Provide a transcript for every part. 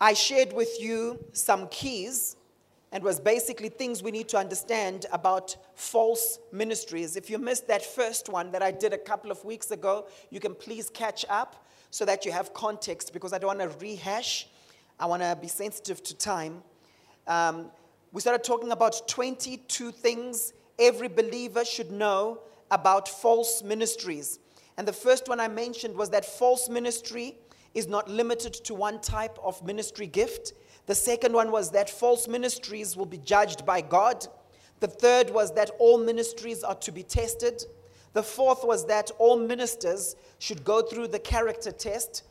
I shared with you some keys and was basically things we need to understand about false ministries. If you missed that first one that I did a couple of weeks ago, you can please catch up so that you have context because I don't want to rehash. I want to be sensitive to time. Um, we started talking about 22 things every believer should know about false ministries. And the first one I mentioned was that false ministry is not limited to one type of ministry gift. The second one was that false ministries will be judged by God. The third was that all ministries are to be tested. The fourth was that all ministers should go through the character test.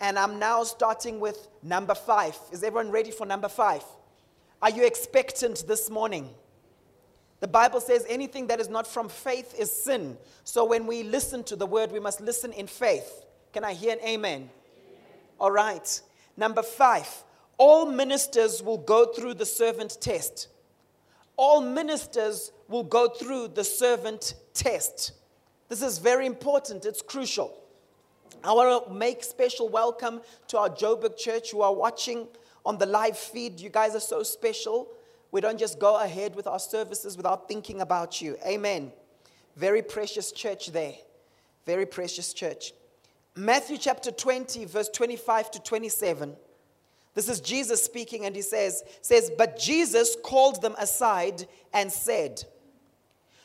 And I'm now starting with number five. Is everyone ready for number five? Are you expectant this morning? The Bible says anything that is not from faith is sin. So when we listen to the word, we must listen in faith. Can I hear an amen? All right. Number five, all ministers will go through the servant test. All ministers will go through the servant test. This is very important, it's crucial. I want to make special welcome to our Joburg church who are watching on the live feed. You guys are so special. We don't just go ahead with our services without thinking about you. Amen. Very precious church there. Very precious church. Matthew chapter 20, verse 25 to 27. This is Jesus speaking, and he says, says, But Jesus called them aside and said,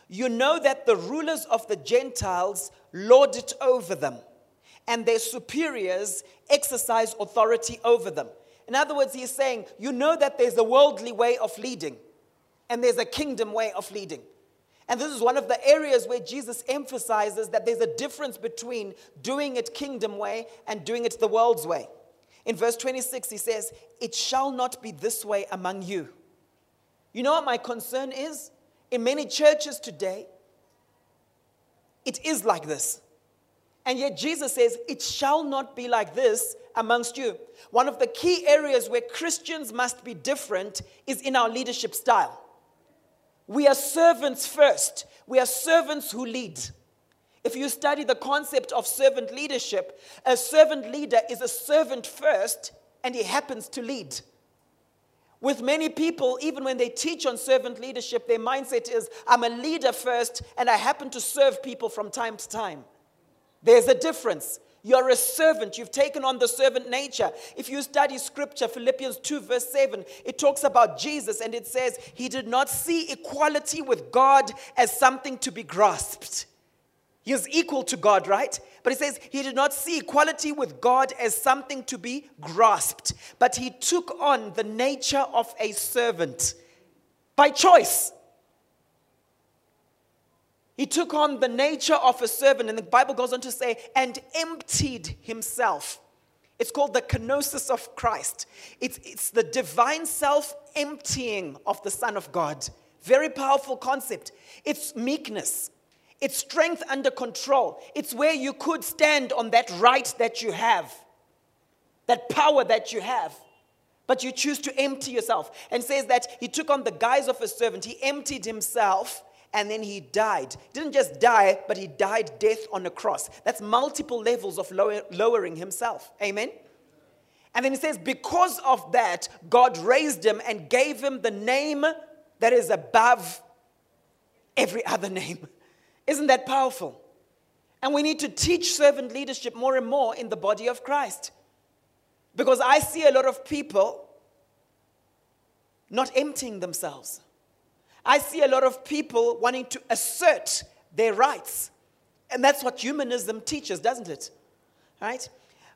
You know that the rulers of the Gentiles lord it over them, and their superiors exercise authority over them. In other words, he's saying, You know that there's a worldly way of leading, and there's a kingdom way of leading. And this is one of the areas where Jesus emphasizes that there's a difference between doing it kingdom way and doing it the world's way. In verse 26, he says, It shall not be this way among you. You know what my concern is? In many churches today, it is like this. And yet Jesus says, It shall not be like this amongst you. One of the key areas where Christians must be different is in our leadership style. We are servants first, we are servants who lead. If you study the concept of servant leadership, a servant leader is a servant first and he happens to lead. With many people, even when they teach on servant leadership, their mindset is I'm a leader first and I happen to serve people from time to time. There's a difference. You're a servant. You've taken on the servant nature. If you study scripture, Philippians 2, verse 7, it talks about Jesus and it says, He did not see equality with God as something to be grasped. He is equal to God, right? But he says he did not see equality with God as something to be grasped, but he took on the nature of a servant by choice. He took on the nature of a servant, and the Bible goes on to say, and emptied himself. It's called the kenosis of Christ. It's, it's the divine self emptying of the Son of God. Very powerful concept. It's meekness. It's strength under control. It's where you could stand on that right that you have, that power that you have. But you choose to empty yourself. And says that he took on the guise of a servant. He emptied himself and then he died. Didn't just die, but he died death on a cross. That's multiple levels of lower, lowering himself. Amen? And then he says, because of that, God raised him and gave him the name that is above every other name. Isn't that powerful? And we need to teach servant leadership more and more in the body of Christ. Because I see a lot of people not emptying themselves. I see a lot of people wanting to assert their rights. And that's what humanism teaches, doesn't it? Right?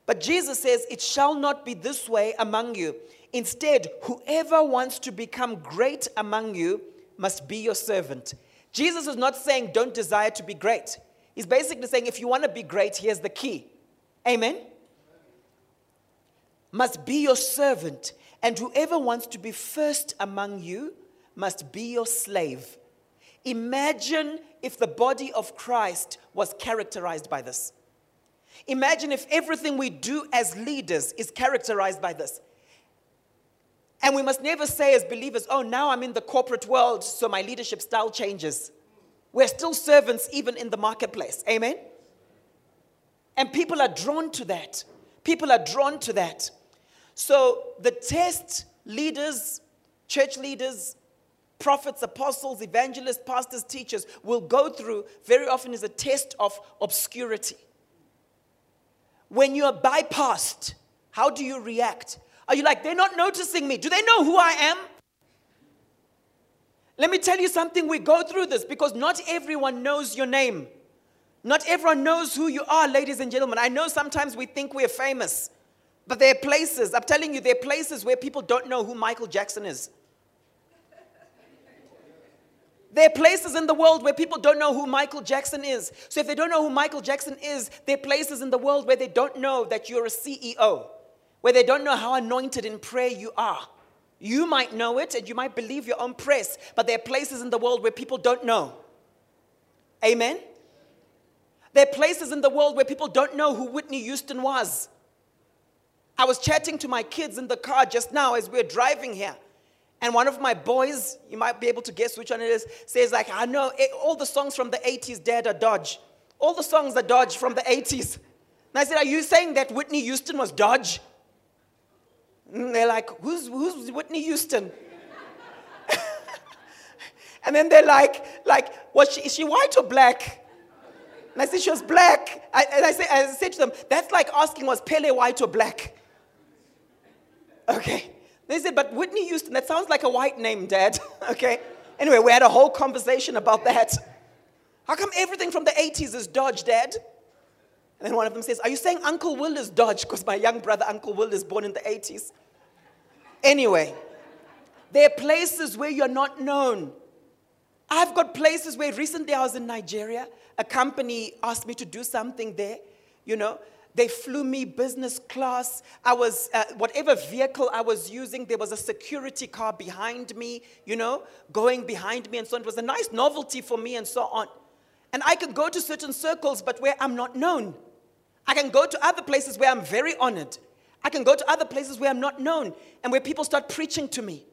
But Jesus says, It shall not be this way among you. Instead, whoever wants to become great among you must be your servant. Jesus is not saying don't desire to be great. He's basically saying if you want to be great, here's the key. Amen? Must be your servant, and whoever wants to be first among you must be your slave. Imagine if the body of Christ was characterized by this. Imagine if everything we do as leaders is characterized by this. And we must never say as believers, oh, now I'm in the corporate world, so my leadership style changes. We're still servants even in the marketplace. Amen? And people are drawn to that. People are drawn to that. So the test leaders, church leaders, prophets, apostles, evangelists, pastors, teachers will go through very often is a test of obscurity. When you are bypassed, how do you react? Are you like, they're not noticing me? Do they know who I am? Let me tell you something. We go through this because not everyone knows your name. Not everyone knows who you are, ladies and gentlemen. I know sometimes we think we're famous, but there are places, I'm telling you, there are places where people don't know who Michael Jackson is. There are places in the world where people don't know who Michael Jackson is. So if they don't know who Michael Jackson is, there are places in the world where they don't know that you're a CEO, where they don't know how anointed in prayer you are. You might know it and you might believe your own press, but there are places in the world where people don't know. Amen? There are places in the world where people don't know who Whitney Houston was. I was chatting to my kids in the car just now as we we're driving here. And one of my boys, you might be able to guess which one it is, says, like, I know eh, all the songs from the 80s, Dad, are Dodge. All the songs are Dodge from the 80s. And I said, Are you saying that Whitney Houston was Dodge? And they're like, Who's, who's Whitney Houston? and then they're like, like, was she, is she white or black? And I said, She was black. I, and I, say, I said to them, That's like asking, Was Pele white or black? Okay. They said, but Whitney Houston, that sounds like a white name, Dad. okay. Anyway, we had a whole conversation about that. How come everything from the 80s is Dodge, Dad? And then one of them says, Are you saying Uncle Will is Dodge? Because my young brother, Uncle Will, is born in the 80s. Anyway, there are places where you're not known. I've got places where recently I was in Nigeria. A company asked me to do something there, you know, they flew me business class. I was, uh, whatever vehicle I was using, there was a security car behind me, you know, going behind me and so. It was a nice novelty for me and so on. And I can go to certain circles, but where I'm not known. I can go to other places where I'm very honored. I can go to other places where I'm not known and where people start preaching to me.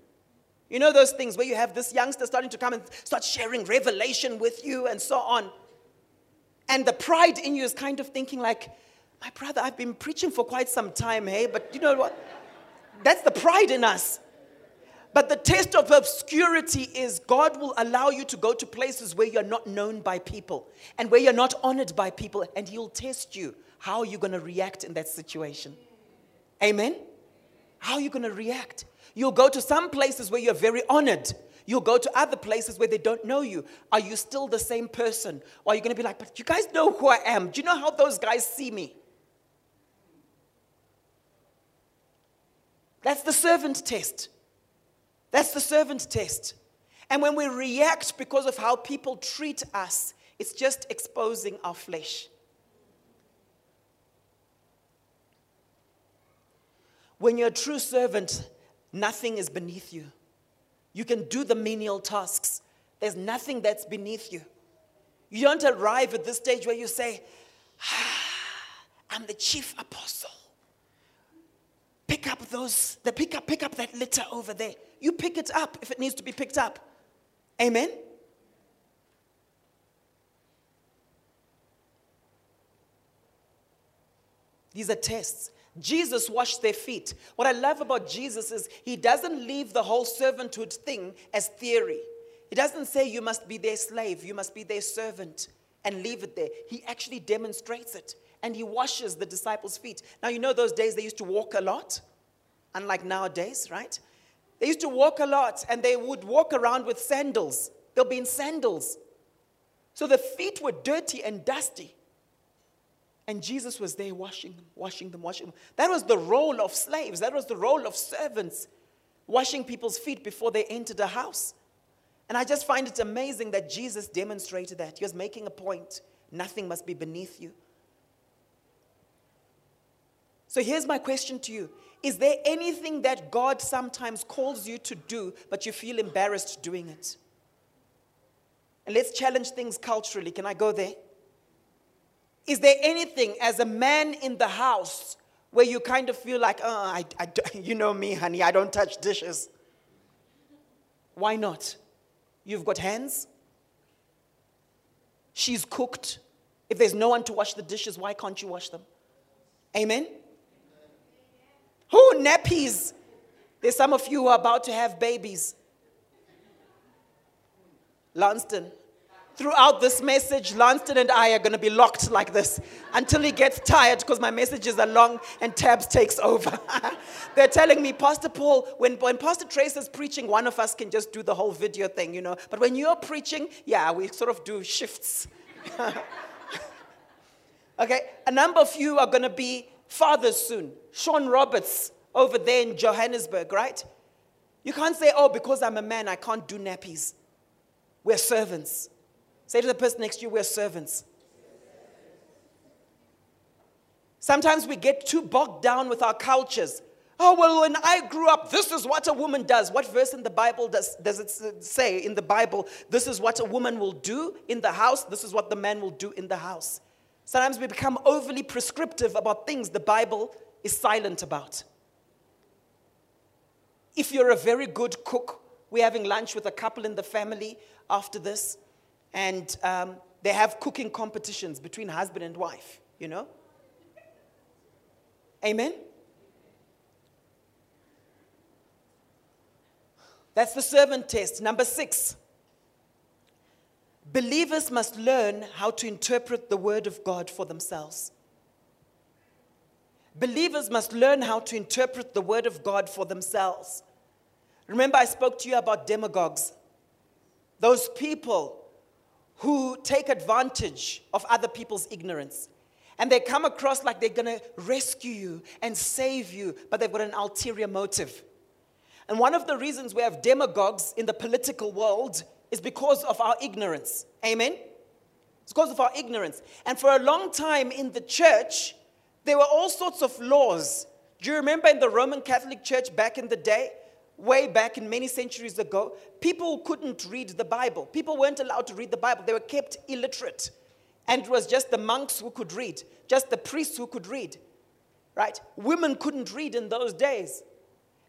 You know those things where you have this youngster starting to come and start sharing revelation with you and so on. And the pride in you is kind of thinking like, my brother, I've been preaching for quite some time, hey, but you know what? That's the pride in us. But the test of obscurity is God will allow you to go to places where you're not known by people and where you're not honored by people, and He'll test you how you're going to react in that situation. Amen? How are you going to react? You'll go to some places where you're very honored. You'll go to other places where they don't know you. Are you still the same person? Or are you going to be like, but you guys know who I am? Do you know how those guys see me? That's the servant test. That's the servant test. And when we react because of how people treat us, it's just exposing our flesh. When you're a true servant, nothing is beneath you. You can do the menial tasks, there's nothing that's beneath you. You don't arrive at this stage where you say, ah, I'm the chief apostle pick up those, the pick up, pick up that litter over there. You pick it up if it needs to be picked up. Amen. These are tests. Jesus washed their feet. What I love about Jesus is he doesn't leave the whole servanthood thing as theory. He doesn't say you must be their slave, you must be their servant, and leave it there. He actually demonstrates it and he washes the disciples' feet. Now, you know, those days they used to walk a lot, unlike nowadays, right? They used to walk a lot and they would walk around with sandals. They'll be in sandals. So the feet were dirty and dusty. And Jesus was there washing them, washing them, washing them. That was the role of slaves, that was the role of servants, washing people's feet before they entered a house. And I just find it amazing that Jesus demonstrated that. He was making a point nothing must be beneath you. So here's my question to you Is there anything that God sometimes calls you to do, but you feel embarrassed doing it? And let's challenge things culturally. Can I go there? Is there anything as a man in the house where you kind of feel like, oh, I, I, you know me, honey, I don't touch dishes? Why not? You've got hands. She's cooked. If there's no one to wash the dishes, why can't you wash them? Amen? Who nappies? There's some of you who are about to have babies. Lanston, throughout this message, Lanston and I are going to be locked like this until he gets tired because my messages are long and Tabs takes over. They're telling me, Pastor Paul, when, when Pastor Trace is preaching, one of us can just do the whole video thing, you know. But when you're preaching, yeah, we sort of do shifts. okay, a number of you are going to be fathers soon. Sean Roberts over there in Johannesburg, right? You can't say, oh, because I'm a man, I can't do nappies. We're servants. Say to the person next to you, we're servants. Sometimes we get too bogged down with our cultures. Oh, well, when I grew up, this is what a woman does. What verse in the Bible does, does it say in the Bible? This is what a woman will do in the house, this is what the man will do in the house. Sometimes we become overly prescriptive about things the Bible is silent about. If you're a very good cook, we're having lunch with a couple in the family after this and um, they have cooking competitions between husband and wife, you know? Amen? That's the servant test. Number six. Believers must learn how to interpret the word of God for themselves. Believers must learn how to interpret the word of God for themselves. Remember, I spoke to you about demagogues. Those people who take advantage of other people's ignorance. And they come across like they're going to rescue you and save you, but they've got an ulterior motive. And one of the reasons we have demagogues in the political world is because of our ignorance. Amen? It's because of our ignorance. And for a long time in the church, there were all sorts of laws. Do you remember in the Roman Catholic Church back in the day? way back in many centuries ago, people couldn't read the Bible. People weren't allowed to read the Bible. They were kept illiterate. And it was just the monks who could read, just the priests who could read. Right? Women couldn't read in those days.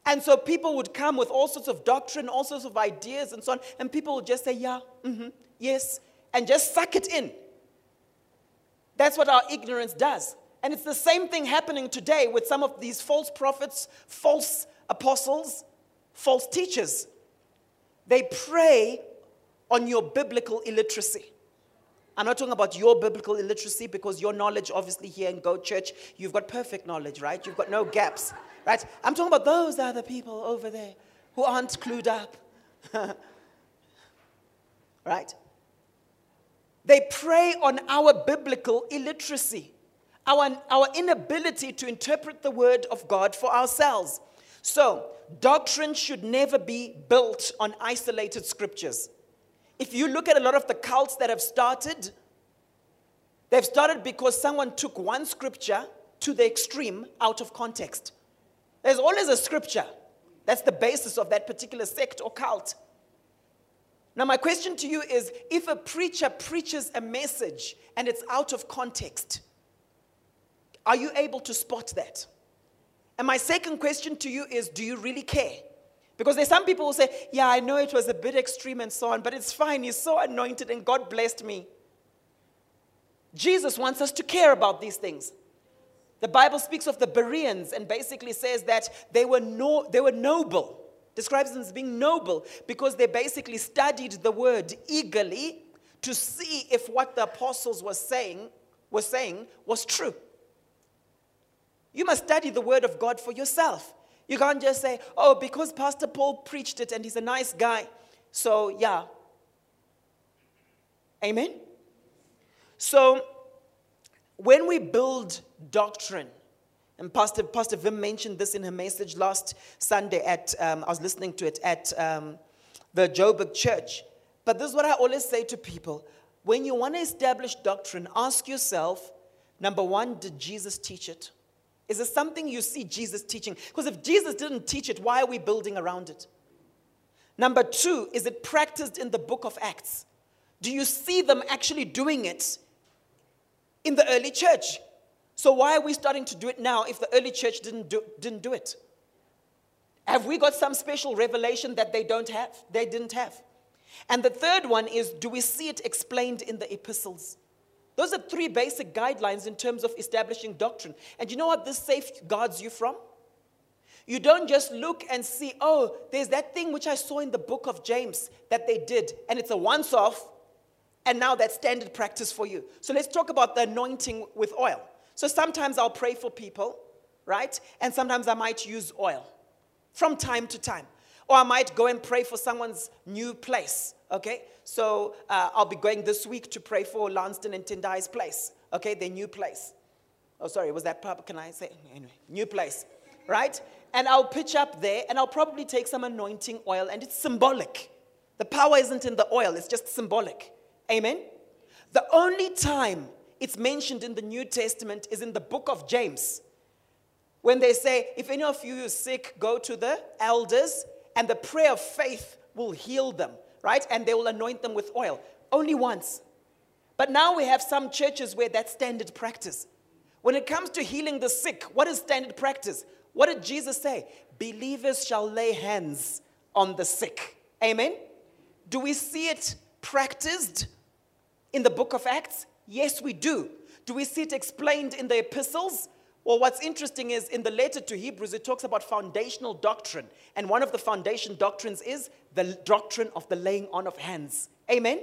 And so people would come with all sorts of doctrine, all sorts of ideas, and so on. And people would just say, yeah, mm-hmm, yes, and just suck it in. That's what our ignorance does. And it's the same thing happening today with some of these false prophets, false apostles, false teachers. They prey on your biblical illiteracy. I'm not talking about your biblical illiteracy because your knowledge, obviously, here in Go Church, you've got perfect knowledge, right? You've got no gaps, right? I'm talking about those other people over there who aren't clued up, right? They prey on our biblical illiteracy, our, our inability to interpret the word of God for ourselves. So, doctrine should never be built on isolated scriptures. If you look at a lot of the cults that have started, they've started because someone took one scripture to the extreme out of context. There's always a scripture. That's the basis of that particular sect or cult. Now, my question to you is if a preacher preaches a message and it's out of context, are you able to spot that? And my second question to you is do you really care? Because there's some people who say, Yeah, I know it was a bit extreme and so on, but it's fine. He's so anointed and God blessed me. Jesus wants us to care about these things. The Bible speaks of the Bereans and basically says that they were, no, they were noble, describes them as being noble because they basically studied the word eagerly to see if what the apostles were saying, were saying was true. You must study the Word of God for yourself. You can't just say, oh, because Pastor Paul preached it and he's a nice guy. So, yeah. Amen? So, when we build doctrine, and Pastor, Pastor Vim mentioned this in her message last Sunday at, um, I was listening to it at um, the Joburg church. But this is what I always say to people. When you want to establish doctrine, ask yourself, number one, did Jesus teach it? Is it something you see Jesus teaching? Because if Jesus didn't teach it, why are we building around it? Number two, is it practiced in the book of Acts? Do you see them actually doing it in the early church? So why are we starting to do it now if the early church didn't do, didn't do it? Have we got some special revelation that they don't have? They didn't have. And the third one is do we see it explained in the epistles? Those are three basic guidelines in terms of establishing doctrine. And you know what this safeguards you from? You don't just look and see, oh, there's that thing which I saw in the book of James that they did, and it's a once off, and now that's standard practice for you. So let's talk about the anointing with oil. So sometimes I'll pray for people, right? And sometimes I might use oil from time to time. Or I might go and pray for someone's new place, okay? So uh, I'll be going this week to pray for Lanston and Tendai's place, okay? Their new place. Oh, sorry, was that proper? Can I say? Anyway, new place, right? And I'll pitch up there and I'll probably take some anointing oil and it's symbolic. The power isn't in the oil, it's just symbolic. Amen? The only time it's mentioned in the New Testament is in the book of James. When they say, if any of you is sick, go to the elders, and the prayer of faith will heal them, right? And they will anoint them with oil. Only once. But now we have some churches where that's standard practice. When it comes to healing the sick, what is standard practice? What did Jesus say? Believers shall lay hands on the sick. Amen? Do we see it practiced in the book of Acts? Yes, we do. Do we see it explained in the epistles? Well, what's interesting is in the letter to Hebrews, it talks about foundational doctrine. And one of the foundation doctrines is the doctrine of the laying on of hands. Amen?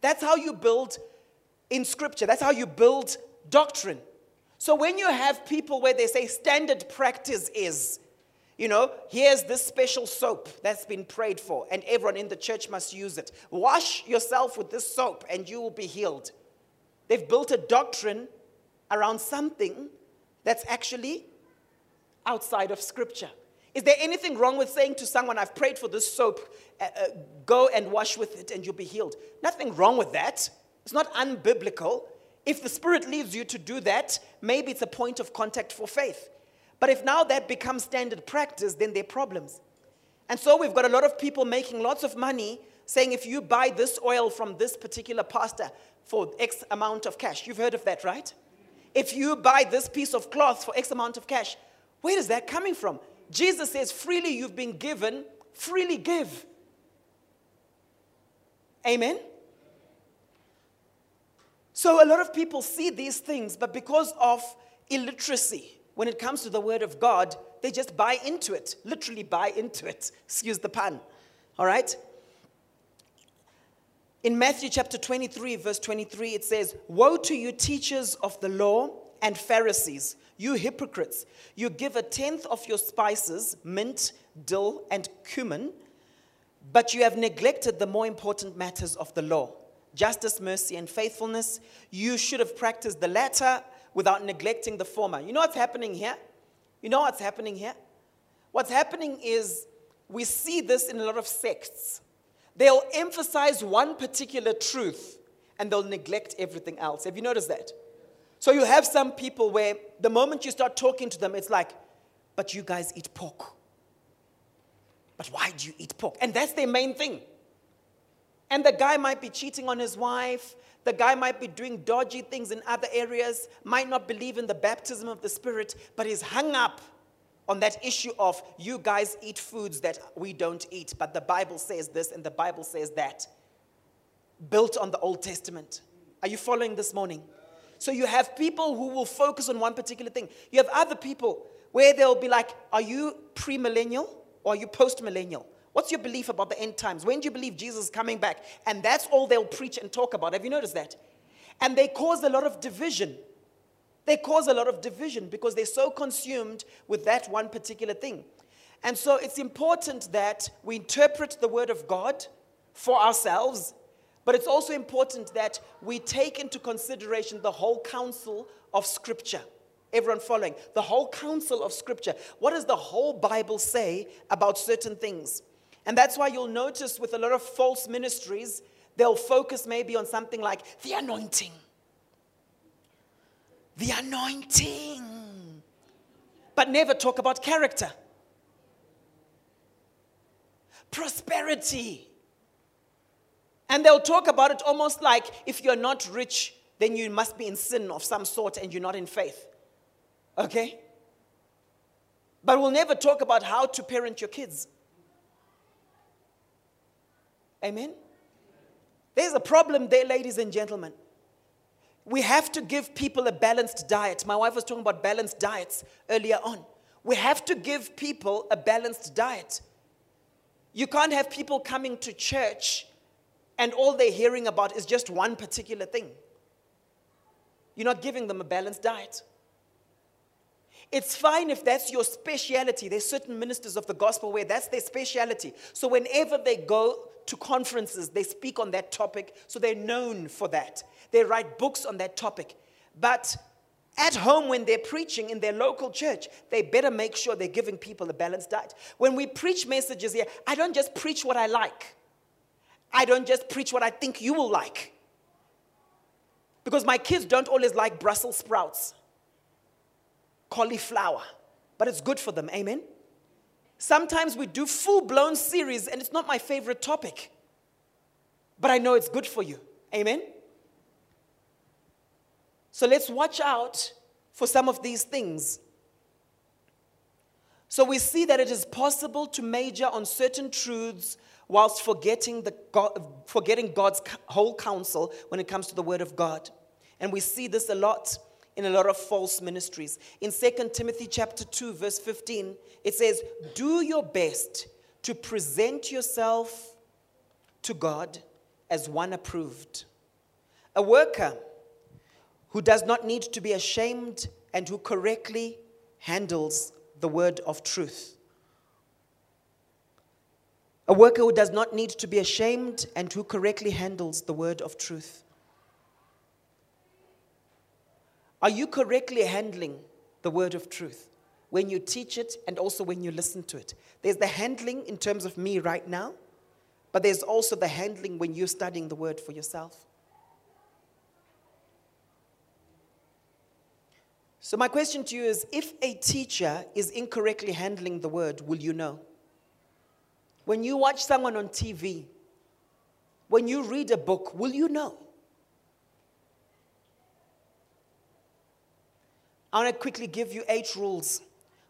That's how you build in scripture, that's how you build doctrine. So when you have people where they say standard practice is, you know, here's this special soap that's been prayed for, and everyone in the church must use it. Wash yourself with this soap, and you will be healed. They've built a doctrine around something that's actually outside of Scripture. Is there anything wrong with saying to someone, I've prayed for this soap, uh, uh, go and wash with it and you'll be healed? Nothing wrong with that. It's not unbiblical. If the Spirit leads you to do that, maybe it's a point of contact for faith. But if now that becomes standard practice, then there are problems. And so we've got a lot of people making lots of money saying if you buy this oil from this particular pastor for X amount of cash. You've heard of that, right? If you buy this piece of cloth for X amount of cash, where is that coming from? Jesus says, freely you've been given, freely give. Amen? So a lot of people see these things, but because of illiteracy, when it comes to the Word of God, they just buy into it, literally buy into it. Excuse the pun. All right? In Matthew chapter 23, verse 23, it says, Woe to you, teachers of the law and Pharisees, you hypocrites! You give a tenth of your spices, mint, dill, and cumin, but you have neglected the more important matters of the law justice, mercy, and faithfulness. You should have practiced the latter without neglecting the former. You know what's happening here? You know what's happening here? What's happening is we see this in a lot of sects. They'll emphasize one particular truth and they'll neglect everything else. Have you noticed that? So you have some people where the moment you start talking to them, it's like, but you guys eat pork. But why do you eat pork? And that's their main thing. And the guy might be cheating on his wife. The guy might be doing dodgy things in other areas, might not believe in the baptism of the Spirit, but he's hung up on that issue of you guys eat foods that we don't eat, but the Bible says this and the Bible says that. Built on the Old Testament. Are you following this morning? So you have people who will focus on one particular thing. You have other people where they'll be like, Are you premillennial or are you postmillennial? What's your belief about the end times? When do you believe Jesus is coming back? And that's all they'll preach and talk about. Have you noticed that? And they cause a lot of division. They cause a lot of division because they're so consumed with that one particular thing. And so it's important that we interpret the Word of God for ourselves, but it's also important that we take into consideration the whole counsel of Scripture. Everyone following? The whole counsel of Scripture. What does the whole Bible say about certain things? And that's why you'll notice with a lot of false ministries, they'll focus maybe on something like the anointing. The anointing. But never talk about character. Prosperity. And they'll talk about it almost like if you're not rich, then you must be in sin of some sort and you're not in faith. Okay? But we'll never talk about how to parent your kids. Amen? There's a problem there, ladies and gentlemen. We have to give people a balanced diet. My wife was talking about balanced diets earlier on. We have to give people a balanced diet. You can't have people coming to church and all they're hearing about is just one particular thing. You're not giving them a balanced diet. It's fine if that's your speciality. There's certain ministers of the gospel where that's their speciality. So whenever they go to conferences, they speak on that topic, so they're known for that. They write books on that topic. But at home, when they're preaching in their local church, they better make sure they're giving people a balanced diet. When we preach messages here, I don't just preach what I like, I don't just preach what I think you will like. Because my kids don't always like Brussels sprouts cauliflower, but it's good for them. Amen? Sometimes we do full blown series and it's not my favorite topic, but I know it's good for you. Amen? So let's watch out for some of these things. So we see that it is possible to major on certain truths whilst forgetting, the God, forgetting God's whole counsel when it comes to the Word of God. And we see this a lot in a lot of false ministries. In 2 Timothy chapter 2 verse 15, it says, "Do your best to present yourself to God as one approved, a worker who does not need to be ashamed and who correctly handles the word of truth." A worker who does not need to be ashamed and who correctly handles the word of truth. Are you correctly handling the word of truth when you teach it and also when you listen to it? There's the handling in terms of me right now, but there's also the handling when you're studying the word for yourself. So, my question to you is if a teacher is incorrectly handling the word, will you know? When you watch someone on TV, when you read a book, will you know? I want to quickly give you eight rules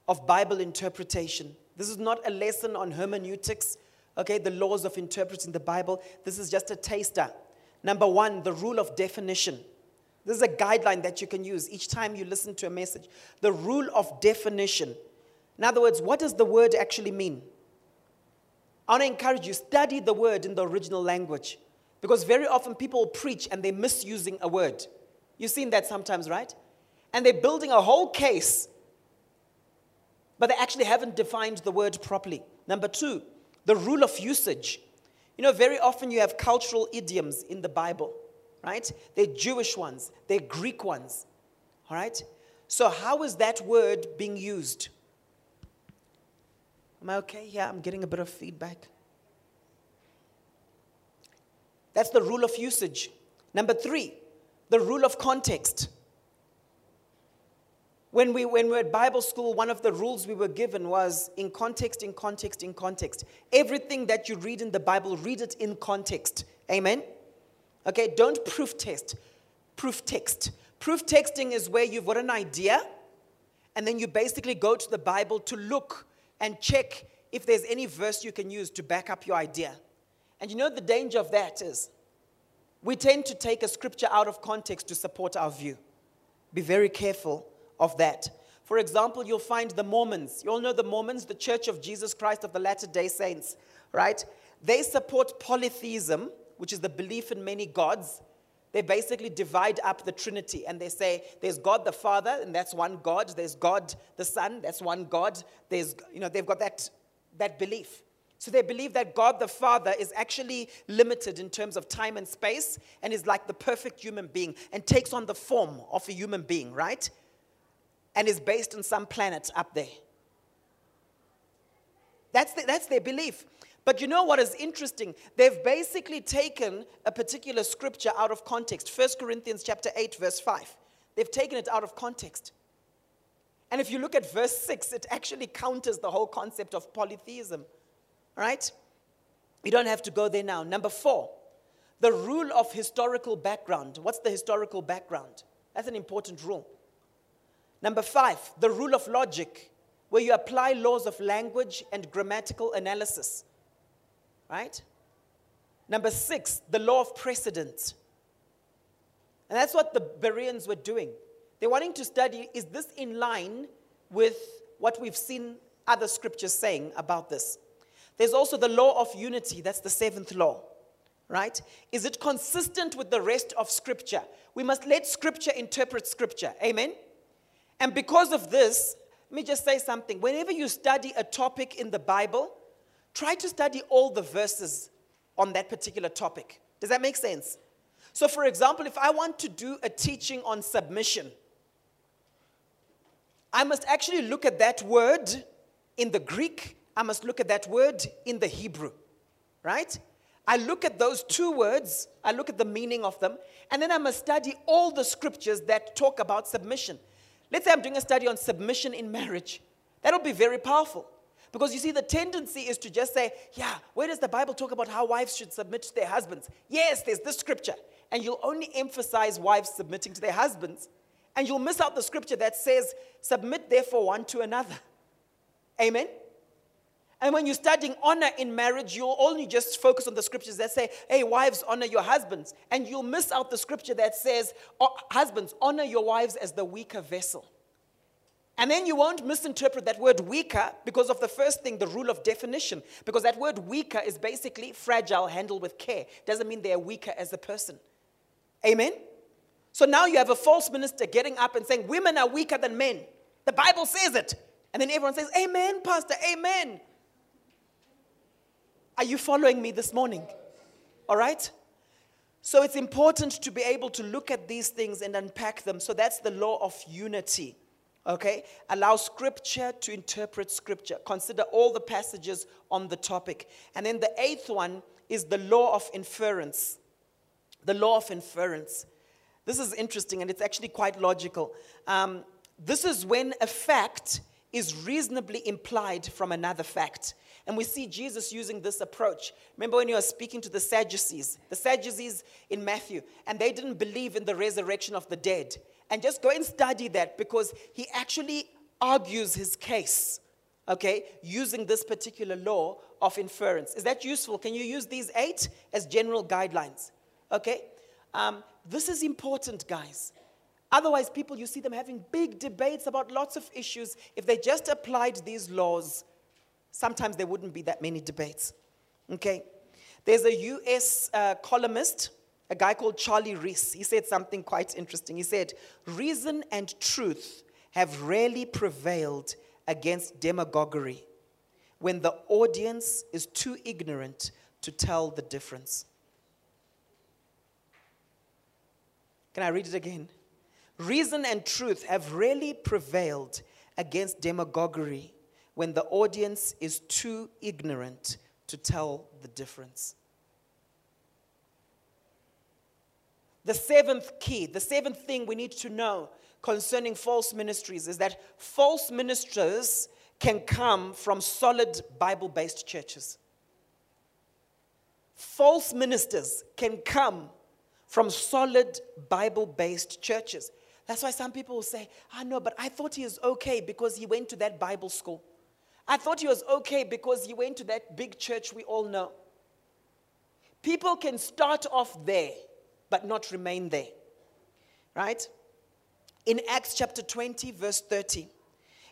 of Bible interpretation. This is not a lesson on hermeneutics, okay, the laws of interpreting the Bible. This is just a taster. Number one, the rule of definition. This is a guideline that you can use each time you listen to a message. The rule of definition. In other words, what does the word actually mean? I want to encourage you, study the word in the original language. Because very often people preach and they're misusing a word. You've seen that sometimes, right? And they're building a whole case, but they actually haven't defined the word properly. Number two, the rule of usage. You know, very often you have cultural idioms in the Bible, right? They're Jewish ones, they're Greek ones, all right? So, how is that word being used? Am I okay? Yeah, I'm getting a bit of feedback. That's the rule of usage. Number three, the rule of context. When we, when we were at Bible school, one of the rules we were given was in context, in context, in context. Everything that you read in the Bible, read it in context. Amen? Okay, don't proof test. Proof text. Proof texting is where you've got an idea and then you basically go to the Bible to look and check if there's any verse you can use to back up your idea. And you know the danger of that is we tend to take a scripture out of context to support our view. Be very careful of that. For example, you'll find the Mormons. You all know the Mormons, the Church of Jesus Christ of the Latter day Saints, right? They support polytheism, which is the belief in many gods. They basically divide up the Trinity and they say there's God the Father, and that's one God. There's God the Son, that's one God. There's, you know, they've got that, that belief. So they believe that God the Father is actually limited in terms of time and space and is like the perfect human being and takes on the form of a human being, right? And is based on some planet up there. That's, the, that's their belief. But you know what is interesting? They've basically taken a particular scripture out of context. 1 Corinthians chapter 8 verse 5. They've taken it out of context. And if you look at verse 6, it actually counters the whole concept of polytheism. Right? You don't have to go there now. Number 4, the rule of historical background. What's the historical background? That's an important rule. Number five, the rule of logic, where you apply laws of language and grammatical analysis. Right? Number six, the law of precedent. And that's what the Bereans were doing. They're wanting to study is this in line with what we've seen other scriptures saying about this. There's also the law of unity, that's the seventh law, right? Is it consistent with the rest of scripture? We must let scripture interpret scripture. Amen? And because of this, let me just say something. Whenever you study a topic in the Bible, try to study all the verses on that particular topic. Does that make sense? So, for example, if I want to do a teaching on submission, I must actually look at that word in the Greek, I must look at that word in the Hebrew, right? I look at those two words, I look at the meaning of them, and then I must study all the scriptures that talk about submission. Let's say I'm doing a study on submission in marriage. That'll be very powerful. Because you see, the tendency is to just say, yeah, where does the Bible talk about how wives should submit to their husbands? Yes, there's this scripture. And you'll only emphasize wives submitting to their husbands. And you'll miss out the scripture that says, submit therefore one to another. Amen? And when you're studying honor in marriage, you'll only just focus on the scriptures that say, hey, wives, honor your husbands. And you'll miss out the scripture that says, oh, husbands, honor your wives as the weaker vessel. And then you won't misinterpret that word weaker because of the first thing, the rule of definition. Because that word weaker is basically fragile, handled with care. Doesn't mean they're weaker as a person. Amen? So now you have a false minister getting up and saying, women are weaker than men. The Bible says it. And then everyone says, Amen, Pastor, Amen. Are you following me this morning? All right? So it's important to be able to look at these things and unpack them. So that's the law of unity. Okay? Allow scripture to interpret scripture. Consider all the passages on the topic. And then the eighth one is the law of inference. The law of inference. This is interesting and it's actually quite logical. Um, this is when a fact is reasonably implied from another fact. And we see Jesus using this approach. Remember when he was speaking to the Sadducees, the Sadducees in Matthew, and they didn't believe in the resurrection of the dead. And just go and study that because he actually argues his case, okay, using this particular law of inference. Is that useful? Can you use these eight as general guidelines? Okay? Um, this is important, guys. Otherwise, people, you see them having big debates about lots of issues. If they just applied these laws, sometimes there wouldn't be that many debates. Okay? There's a US uh, columnist, a guy called Charley Reese. He said something quite interesting. He said, Reason and truth have rarely prevailed against demagoguery when the audience is too ignorant to tell the difference. Can I read it again? Reason and truth have rarely prevailed against demagoguery when the audience is too ignorant to tell the difference. The seventh key, the seventh thing we need to know concerning false ministries is that false ministers can come from solid Bible based churches. False ministers can come from solid Bible based churches. That's why some people will say, I know, but I thought he is okay because he went to that Bible school. I thought he was okay because he went to that big church we all know. People can start off there, but not remain there. Right? In Acts chapter 20, verse 30,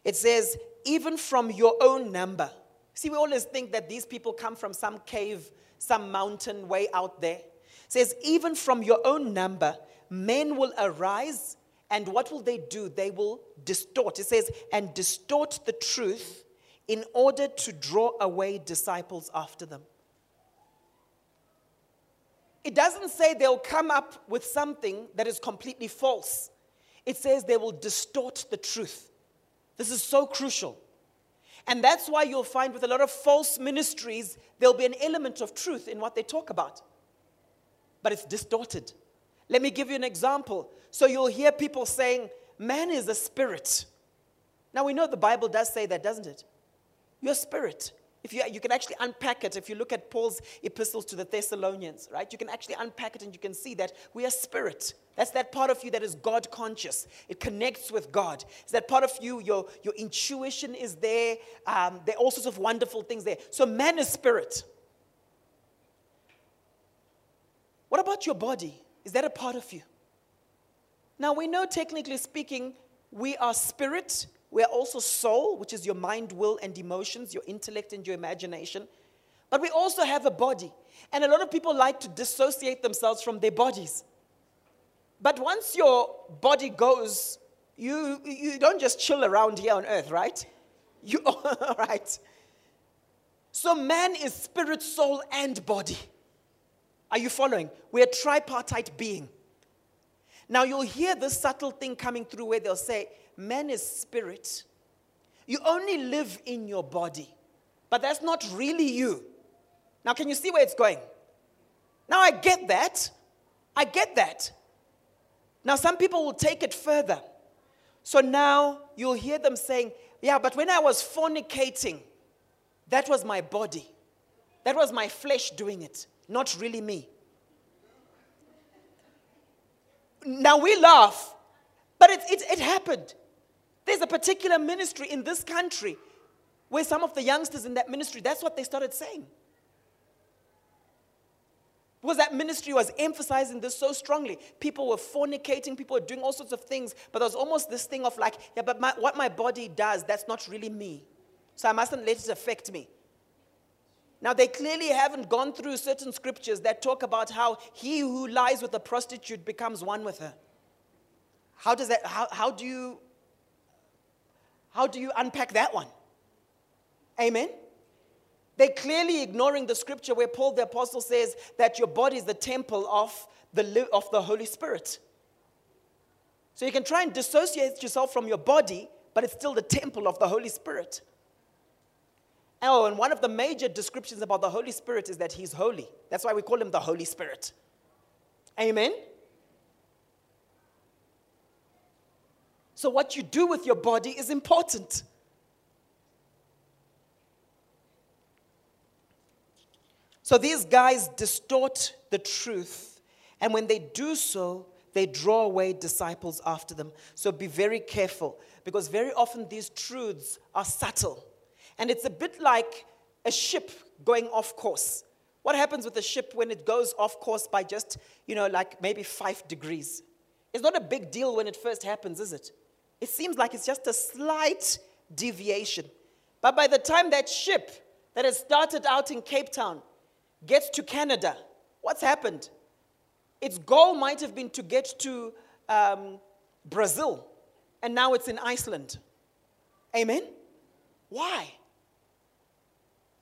it says, even from your own number. See, we always think that these people come from some cave, some mountain way out there. It says, even from your own number, men will arise and what will they do? They will distort. It says, and distort the truth in order to draw away disciples after them. It doesn't say they'll come up with something that is completely false. It says they will distort the truth. This is so crucial. And that's why you'll find with a lot of false ministries, there'll be an element of truth in what they talk about, but it's distorted. Let me give you an example. So you'll hear people saying, man is a spirit. Now we know the Bible does say that, doesn't it? Your spirit. If you, you can actually unpack it, if you look at Paul's epistles to the Thessalonians, right? You can actually unpack it and you can see that we are spirit. That's that part of you that is God conscious. It connects with God. It's that part of you, your, your intuition is there. Um, there are all sorts of wonderful things there. So man is spirit. What about your body? Is that a part of you? Now, we know technically speaking, we are spirit, We are also soul, which is your mind, will, and emotions, your intellect, and your imagination. But we also have a body. And a lot of people like to dissociate themselves from their bodies. But once your body goes, you, you don't just chill around here on earth, right? You, right? So man is spirit, soul, and body. Are you following? We're a tripartite being. Now you'll hear this subtle thing coming through where they'll say, man is spirit. You only live in your body, but that's not really you. Now, can you see where it's going? Now, I get that. I get that. Now, some people will take it further. So now you'll hear them saying, Yeah, but when I was fornicating, that was my body. That was my flesh doing it, not really me. Now we laugh, but it, it, it happened. There's a particular ministry in this country where some of the youngsters in that ministry, that's what they started saying. Because that ministry was emphasizing this so strongly. People were fornicating, people were doing all sorts of things, but there was almost this thing of like, yeah, but my, what my body does, that's not really me. So I mustn't let it affect me. Now, they clearly haven't gone through certain scriptures that talk about how he who lies with a prostitute becomes one with her. How does that, how, how do you, how do you unpack that one? Amen? They're clearly ignoring the scripture where Paul the Apostle says that your body is the temple of the, of the Holy Spirit. So you can try and dissociate yourself from your body, but it's still the temple of the Holy Spirit. Oh, and one of the major descriptions about the Holy Spirit is that He's holy. That's why we call Him the Holy Spirit. Amen? So, what you do with your body is important. So, these guys distort the truth, and when they do so, they draw away disciples after them. So, be very careful because very often these truths are subtle. And it's a bit like a ship going off course. What happens with a ship when it goes off course by just, you know, like maybe five degrees? It's not a big deal when it first happens, is it? It seems like it's just a slight deviation. But by the time that ship that has started out in Cape Town gets to Canada, what's happened? Its goal might have been to get to um, Brazil, and now it's in Iceland. Amen? Why?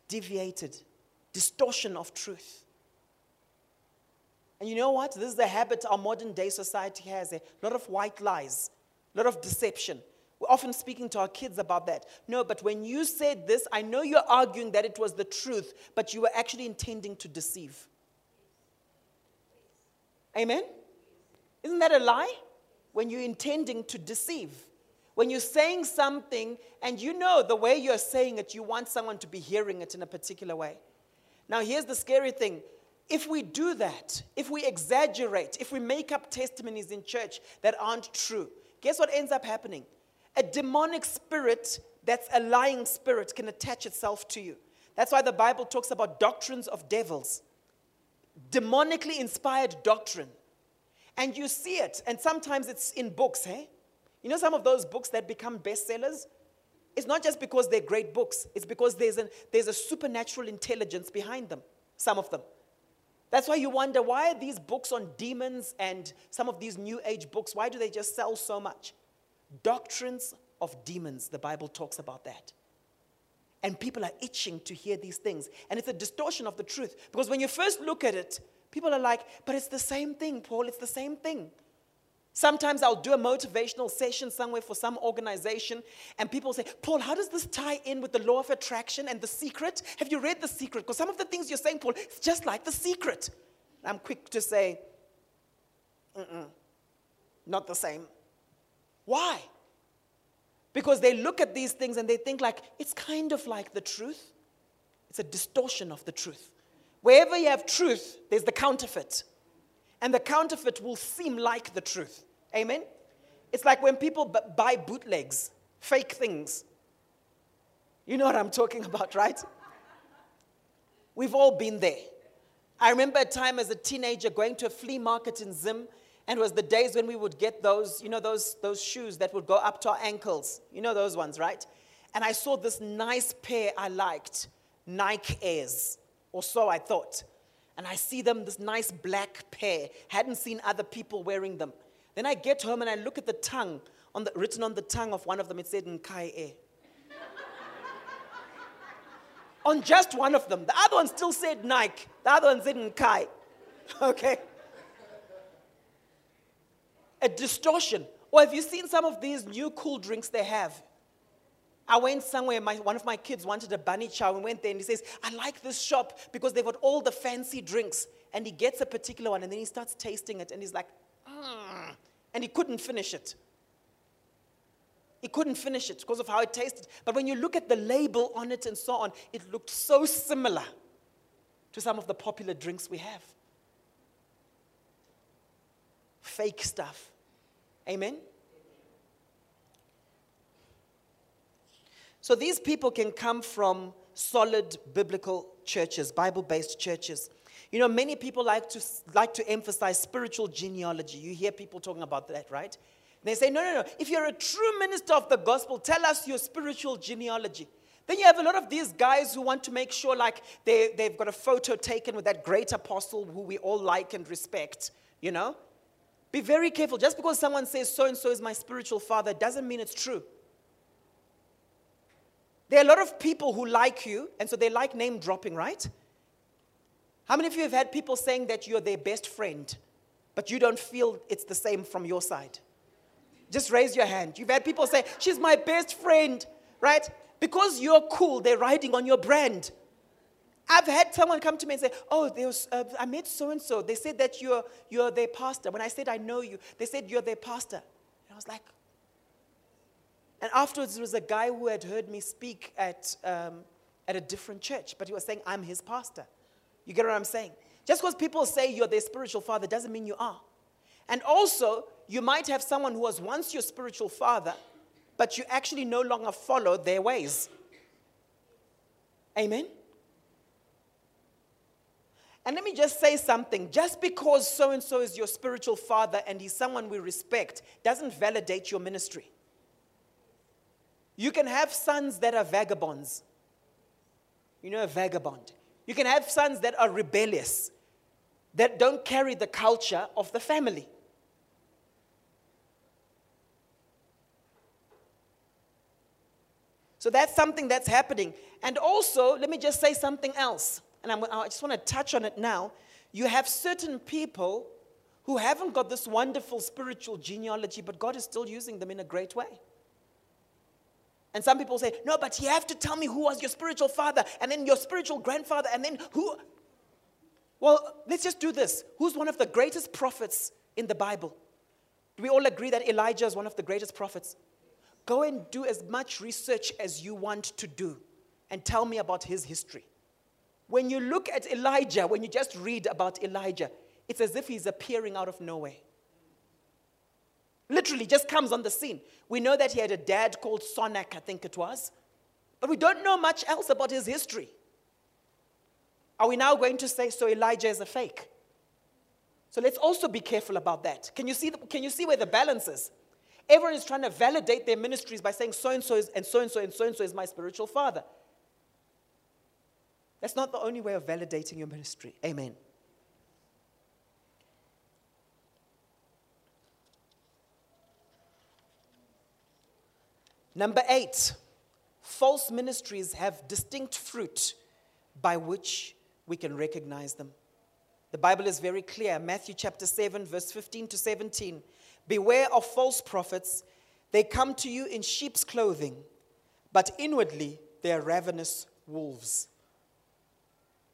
deviated, distortion of truth. And you know what? This is the habit our modern day society has a lot of white lies, a lot of deception. We're often speaking to our kids about that. No, but when you said this, I know you're arguing that it was the truth, but you were actually intending to deceive. Amen? Isn't that a lie? When you're intending to deceive. When you're saying something and you know the way you're saying it, you want someone to be hearing it in a particular way. Now, here's the scary thing. If we do that, if we exaggerate, if we make up testimonies in church that aren't true, guess what ends up happening? A demonic spirit that's a lying spirit can attach itself to you. That's why the Bible talks about doctrines of devils, demonically inspired doctrine. And you see it, and sometimes it's in books, hey? You know, some of those books that become bestsellers? It's not just because they're great books, it's because there's, an, there's a supernatural intelligence behind them, some of them. That's why you wonder why are these books on demons and some of these new age books, why do they just sell so much? Doctrines of demons, the Bible talks about that. And people are itching to hear these things. And it's a distortion of the truth. Because when you first look at it, people are like, but it's the same thing, Paul, it's the same thing. Sometimes I'll do a motivational session somewhere for some organization, and people say, Paul, how does this tie in with the law of attraction and the secret? Have you read the secret? Because some of the things you're saying, Paul, it's just like the secret. I'm quick to say, not the same. Why? Because they look at these things and they think like it's kind of like the truth. It's a distortion of the truth. Wherever you have truth, there's the counterfeit and the counterfeit will seem like the truth. Amen? It's like when people b- buy bootlegs, fake things. You know what I'm talking about, right? We've all been there. I remember a time as a teenager going to a flea market in Zim, And it was the days when we would get those, you know, those, those shoes that would go up to our ankles. You know those ones, right? And I saw this nice pair I liked, Nike Airs, or so I thought. And I see them, this nice black pair. Hadn't seen other people wearing them. Then I get home and I look at the tongue, on the, written on the tongue of one of them, it said Nkai Air. on just one of them. The other one still said Nike. The other one said Nkai. Okay? A distortion. Or have you seen some of these new cool drinks they have? I went somewhere, my, one of my kids wanted a bunny chow and went there and he says, I like this shop because they've got all the fancy drinks. And he gets a particular one and then he starts tasting it and he's like, mm. and he couldn't finish it. He couldn't finish it because of how it tasted. But when you look at the label on it and so on, it looked so similar to some of the popular drinks we have. Fake stuff. Amen? So these people can come from solid biblical churches, Bible based churches. You know, many people like to, like to emphasize spiritual genealogy. You hear people talking about that, right? They say, no, no, no. If you're a true minister of the gospel, tell us your spiritual genealogy. Then you have a lot of these guys who want to make sure, like, they, they've got a photo taken with that great apostle who we all like and respect, you know? Be very careful. Just because someone says so and so is my spiritual father doesn't mean it's true. There are a lot of people who like you, and so they like name dropping, right? How many of you have had people saying that you're their best friend, but you don't feel it's the same from your side? Just raise your hand. You've had people say, She's my best friend, right? Because you're cool, they're riding on your brand. I've had someone come to me and say, Oh, was, uh, I met so and so. They said that you're, you're their pastor. When I said, I know you, they said, You're their pastor. And I was like, and afterwards, there was a guy who had heard me speak at, um, at a different church, but he was saying, I'm his pastor. You get what I'm saying? Just because people say you're their spiritual father doesn't mean you are. And also, you might have someone who was once your spiritual father, but you actually no longer follow their ways. Amen? And let me just say something. Just because so and so is your spiritual father and he's someone we respect doesn't validate your ministry. You can have sons that are vagabonds. You know, a vagabond. You can have sons that are rebellious, that don't carry the culture of the family. So that's something that's happening. And also, let me just say something else. And I'm, i just want to touch on it now. You have certain people who haven't got this wonderful spiritual genealogy, but God is still using them in a great way. And some people say, no, but you have to tell me who was your spiritual father, and then your spiritual grandfather, and then who. Well, let's just do this. Who's one of the greatest prophets in the Bible? Do we all agree that Elijah is one of the greatest prophets? Go and do as much research as you want to do and tell me about his history. When you look at Elijah, when you just read about Elijah, it's as if he's appearing out of nowhere. Literally just comes on the scene. We know that he had a dad called Sonak, I think it was, but we don't know much else about his history. Are we now going to say, so Elijah is a fake? So let's also be careful about that. Can you see, the, can you see where the balance is? Everyone is trying to validate their ministries by saying so and so is, and so and so and so and so is my spiritual father. That's not the only way of validating your ministry. Amen. Number eight, false ministries have distinct fruit by which we can recognize them. The Bible is very clear. Matthew chapter 7, verse 15 to 17. Beware of false prophets. They come to you in sheep's clothing, but inwardly they are ravenous wolves.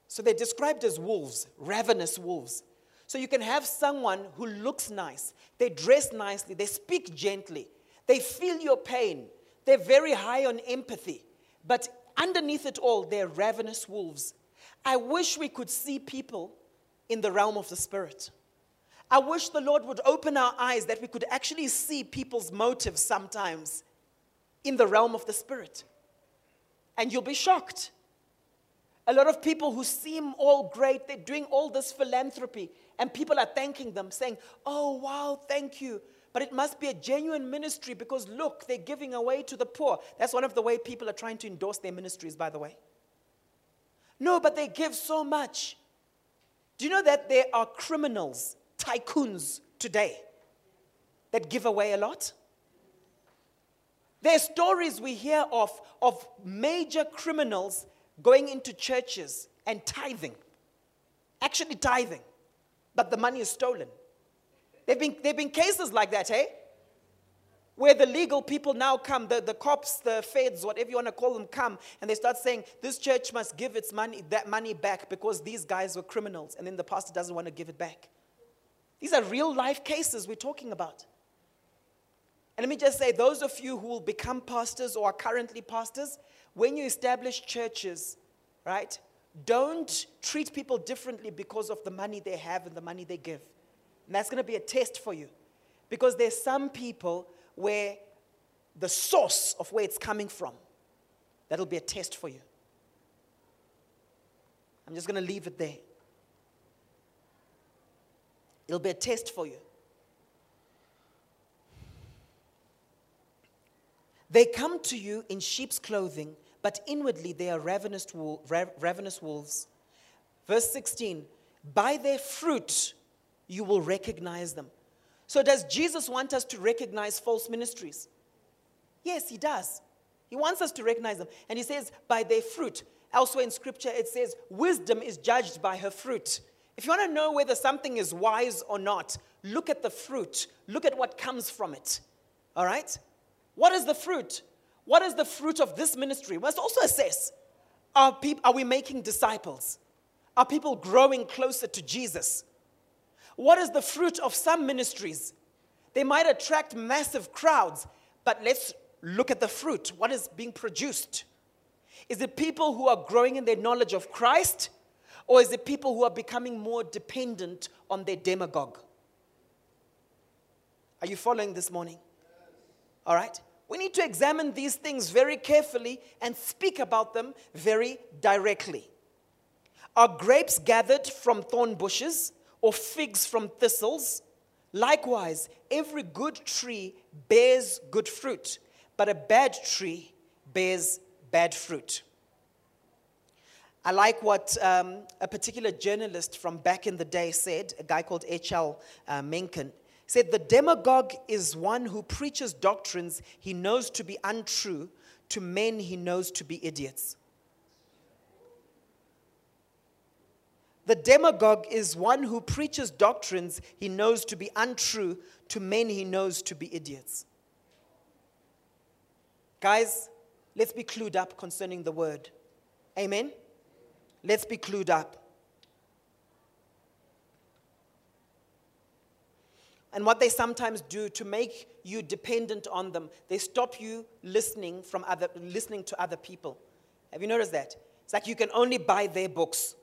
So they're described as wolves, ravenous wolves. So you can have someone who looks nice, they dress nicely, they speak gently, they feel your pain, they're very high on empathy, but underneath it all, they're ravenous wolves. I wish we could see people in the realm of the Spirit. I wish the Lord would open our eyes that we could actually see people's motives sometimes in the realm of the Spirit. And you'll be shocked. A lot of people who seem all great, they're doing all this philanthropy, and people are thanking them, saying, Oh, wow, thank you. But it must be a genuine ministry because look, they're giving away to the poor. That's one of the way people are trying to endorse their ministries, by the way. No, but they give so much. Do you know that there are criminals, tycoons today that give away a lot? There are stories we hear of of major criminals going into churches and tithing, actually tithing, but the money is stolen. There've been, there've been cases like that, eh? Where the legal people now come, the, the cops, the feds, whatever you want to call them, come and they start saying, This church must give its money, that money back because these guys were criminals, and then the pastor doesn't want to give it back. These are real life cases we're talking about. And let me just say, those of you who will become pastors or are currently pastors, when you establish churches, right, don't treat people differently because of the money they have and the money they give. And that's going to be a test for you. Because there's some people where the source of where it's coming from, that'll be a test for you. I'm just going to leave it there. It'll be a test for you. They come to you in sheep's clothing, but inwardly they are ravenous, wolves. Verse 16 By their fruit you will recognize them. So, does Jesus want us to recognize false ministries? Yes, he does. He wants us to recognize them. And he says, by their fruit. Elsewhere in scripture, it says, wisdom is judged by her fruit. If you want to know whether something is wise or not, look at the fruit. Look at what comes from it. All right? What is the fruit? What is the fruit of this ministry? We must also assess are, people, are we making disciples? Are people growing closer to Jesus? What is the fruit of some ministries? They might attract massive crowds, but let's look at the fruit. What is being produced? Is it people who are growing in their knowledge of Christ, or is it people who are becoming more dependent on their demagogue? Are you following this morning? All right. We need to examine these things very carefully and speak about them very directly. Are grapes gathered from thorn bushes? Or figs from thistles. Likewise, every good tree bears good fruit, but a bad tree bears bad fruit. I like what um, a particular journalist from back in the day said, a guy called H.L. Uh, Mencken. said, The demagogue is one who preaches doctrines he knows to be untrue to men he knows to be idiots. The demagogue is one who preaches doctrines he knows to be untrue to men he knows to be idiots. Guys, let's be clued up concerning the word. Amen? Let's be clued up. And what they sometimes do to make you dependent on them, they stop you listening from other listening to other people. Have you noticed that? It's like you can only buy their books.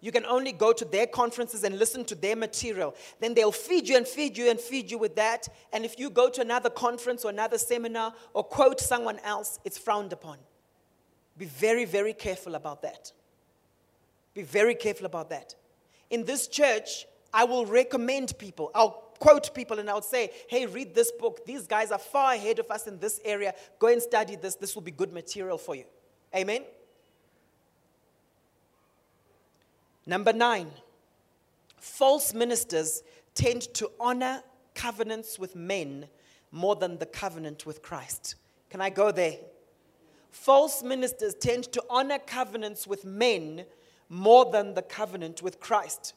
You can only go to their conferences and listen to their material. Then they'll feed you and feed you and feed you with that. And if you go to another conference or another seminar or quote someone else, it's frowned upon. Be very, very careful about that. Be very careful about that. In this church, I will recommend people. I'll quote people and I'll say, hey, read this book. These guys are far ahead of us in this area. Go and study this. This will be good material for you. Amen? Number nine, false ministers tend to honor covenants with men more than the covenant with Christ. Can I go there? False ministers tend to honor covenants with men more than the covenant with Christ.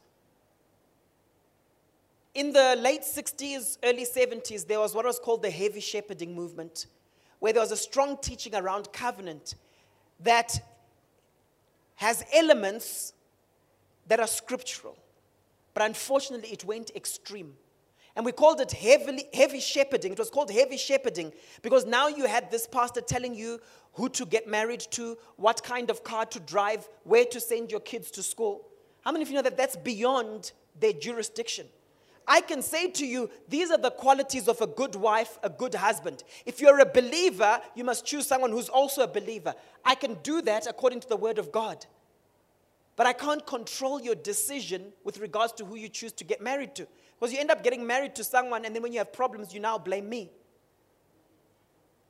In the late 60s, early 70s, there was what was called the heavy shepherding movement, where there was a strong teaching around covenant that has elements that are scriptural. But unfortunately, it went extreme. And we called it heavily, heavy shepherding. It was called heavy shepherding because now you had this pastor telling you who to get married to, what kind of car to drive, where to send your kids to school. How many of you know that that's beyond their jurisdiction? I can say to you, these are the qualities of a good wife, a good husband. If you're a believer, you must choose someone who's also a believer. I can do that according to the word of God. But I can't control your decision with regards to who you choose to get married to. Because you end up getting married to someone, and then when you have problems, you now blame me.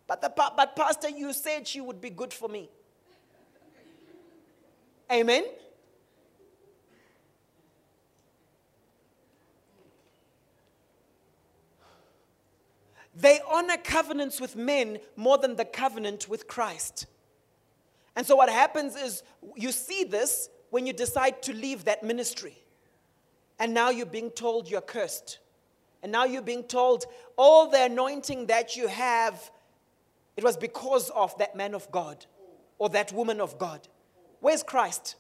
But, the, but Pastor, you said she would be good for me. Amen? They honor covenants with men more than the covenant with Christ. And so, what happens is you see this when you decide to leave that ministry. And now you're being told you're cursed. And now you're being told all the anointing that you have, it was because of that man of God or that woman of God. Where's Christ?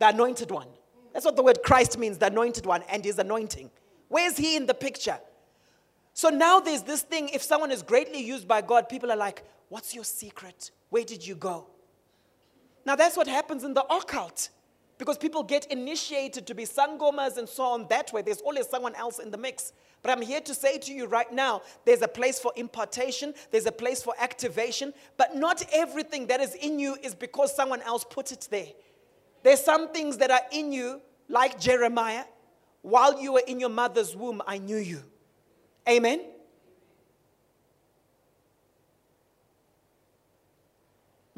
The anointed one. That's what the word Christ means, the anointed one, and his anointing. Where's he in the picture? So now there's this thing if someone is greatly used by God, people are like, What's your secret? Where did you go? Now that's what happens in the occult. Because people get initiated to be sangomas and so on that way. There's always someone else in the mix. But I'm here to say to you right now there's a place for impartation, there's a place for activation, but not everything that is in you is because someone else put it there. There's some things that are in you, like Jeremiah. While you were in your mother's womb, I knew you. Amen?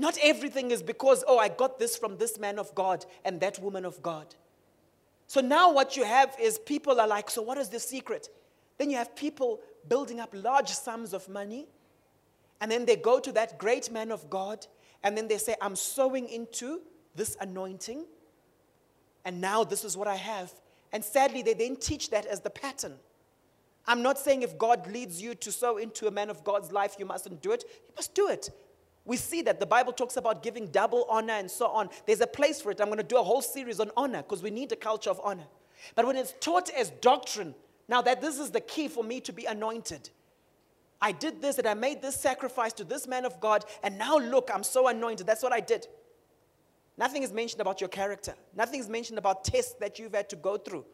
Not everything is because, oh, I got this from this man of God and that woman of God. So now what you have is people are like, so what is the secret? Then you have people building up large sums of money, and then they go to that great man of God, and then they say, I'm sowing into this anointing, and now this is what I have. And sadly, they then teach that as the pattern. I'm not saying if God leads you to sow into a man of God's life, you mustn't do it. You must do it. We see that the Bible talks about giving double honor and so on. There's a place for it. I'm going to do a whole series on honor because we need a culture of honor. But when it's taught as doctrine, now that this is the key for me to be anointed. I did this and I made this sacrifice to this man of God, and now look, I'm so anointed. That's what I did. Nothing is mentioned about your character. Nothing is mentioned about tests that you've had to go through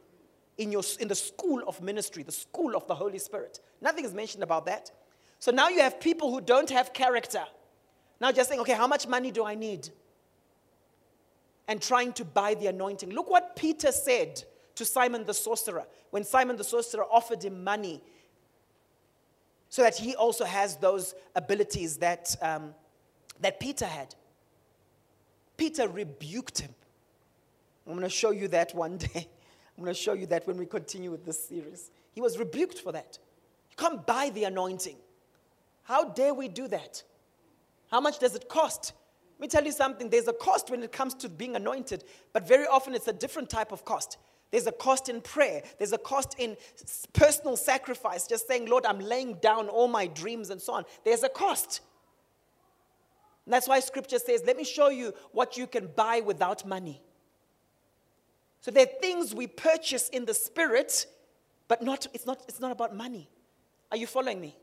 in, your, in the school of ministry, the school of the Holy Spirit. Nothing is mentioned about that. So now you have people who don't have character. Now just saying, okay, how much money do I need? And trying to buy the anointing. Look what Peter said to Simon the sorcerer when Simon the sorcerer offered him money so that he also has those abilities that, um, that Peter had. Peter rebuked him. I'm going to show you that one day. I'm going to show you that when we continue with this series. He was rebuked for that. You can't buy the anointing. How dare we do that? How much does it cost? Let me tell you something. There's a cost when it comes to being anointed, but very often it's a different type of cost. There's a cost in prayer. There's a cost in personal sacrifice, just saying, Lord, I'm laying down all my dreams and so on. There's a cost. And that's why scripture says, let me show you what you can buy without money. So there are things we purchase in the spirit, but not, it's, not, it's not about money. Are you following me?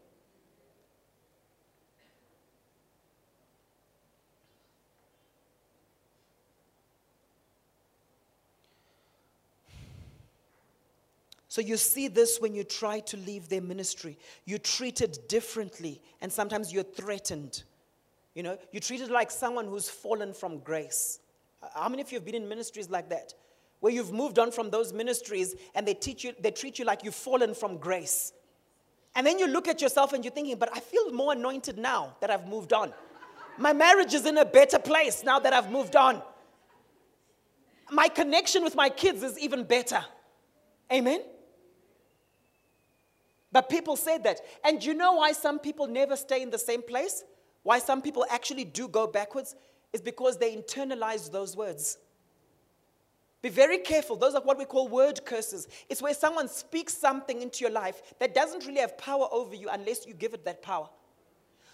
So you see this when you try to leave their ministry. You're treated differently, and sometimes you're threatened. You know, you're treated like someone who's fallen from grace. How many of you have been in ministries like that? where you've moved on from those ministries and they teach you they treat you like you've fallen from grace and then you look at yourself and you're thinking but i feel more anointed now that i've moved on my marriage is in a better place now that i've moved on my connection with my kids is even better amen but people say that and you know why some people never stay in the same place why some people actually do go backwards is because they internalize those words be very careful. Those are what we call word curses. It's where someone speaks something into your life that doesn't really have power over you unless you give it that power.